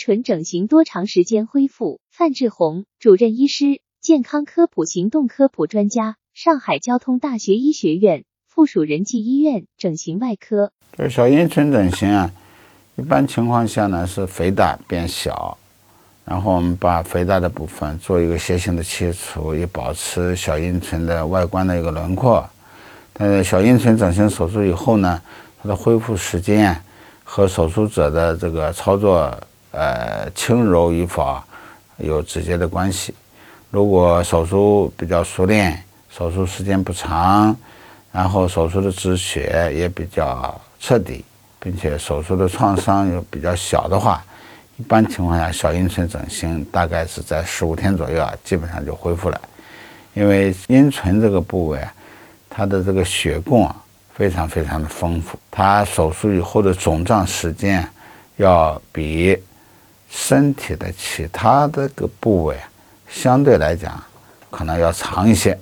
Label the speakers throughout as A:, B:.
A: 唇整形多长时间恢复？范志红，主任医师，健康科普行动科普专家，上海交通大学医学院附属仁济医院整形外科。
B: 这小阴唇整形啊，一般情况下呢是肥大变小，然后我们把肥大的部分做一个楔形的切除，以保持小阴唇的外观的一个轮廓。但是小阴唇整形手术以后呢，它的恢复时间和手术者的这个操作。呃，轻柔与否有直接的关系。如果手术比较熟练，手术时间不长，然后手术的止血也比较彻底，并且手术的创伤又比较小的话，一般情况下，小阴唇整形大概是在十五天左右啊，基本上就恢复了。因为阴唇这个部位啊，它的这个血供啊非常非常的丰富，它手术以后的肿胀时间要比。身体的其他的个部位，相对来讲可能要长一些。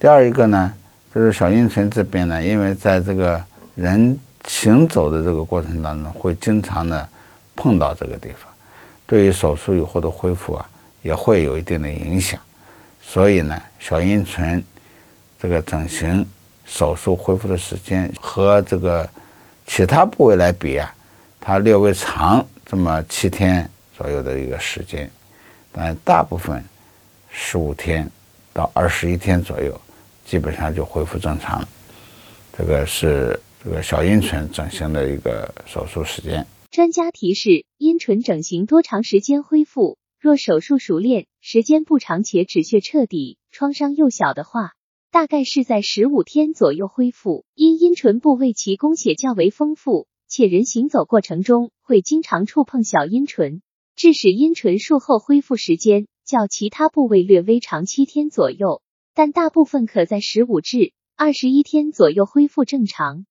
B: 第二一个呢，就是小阴唇这边呢，因为在这个人行走的这个过程当中，会经常的碰到这个地方，对于手术以后的恢复啊，也会有一定的影响。所以呢，小阴唇这个整形手术恢复的时间和这个其他部位来比啊，它略微长。这么七天左右的一个时间，但大部分十五天到二十一天左右，基本上就恢复正常。这个是这个小阴唇整形的一个手术时间。
A: 专家提示：阴唇整形多长时间恢复？若手术熟练，时间不长且止血彻底，创伤又小的话，大概是在十五天左右恢复。因阴唇部位其供血较为丰富。且人行走过程中会经常触碰小阴唇，致使阴唇术后恢复时间较其他部位略微长七天左右，但大部分可在十五至二十一天左右恢复正常。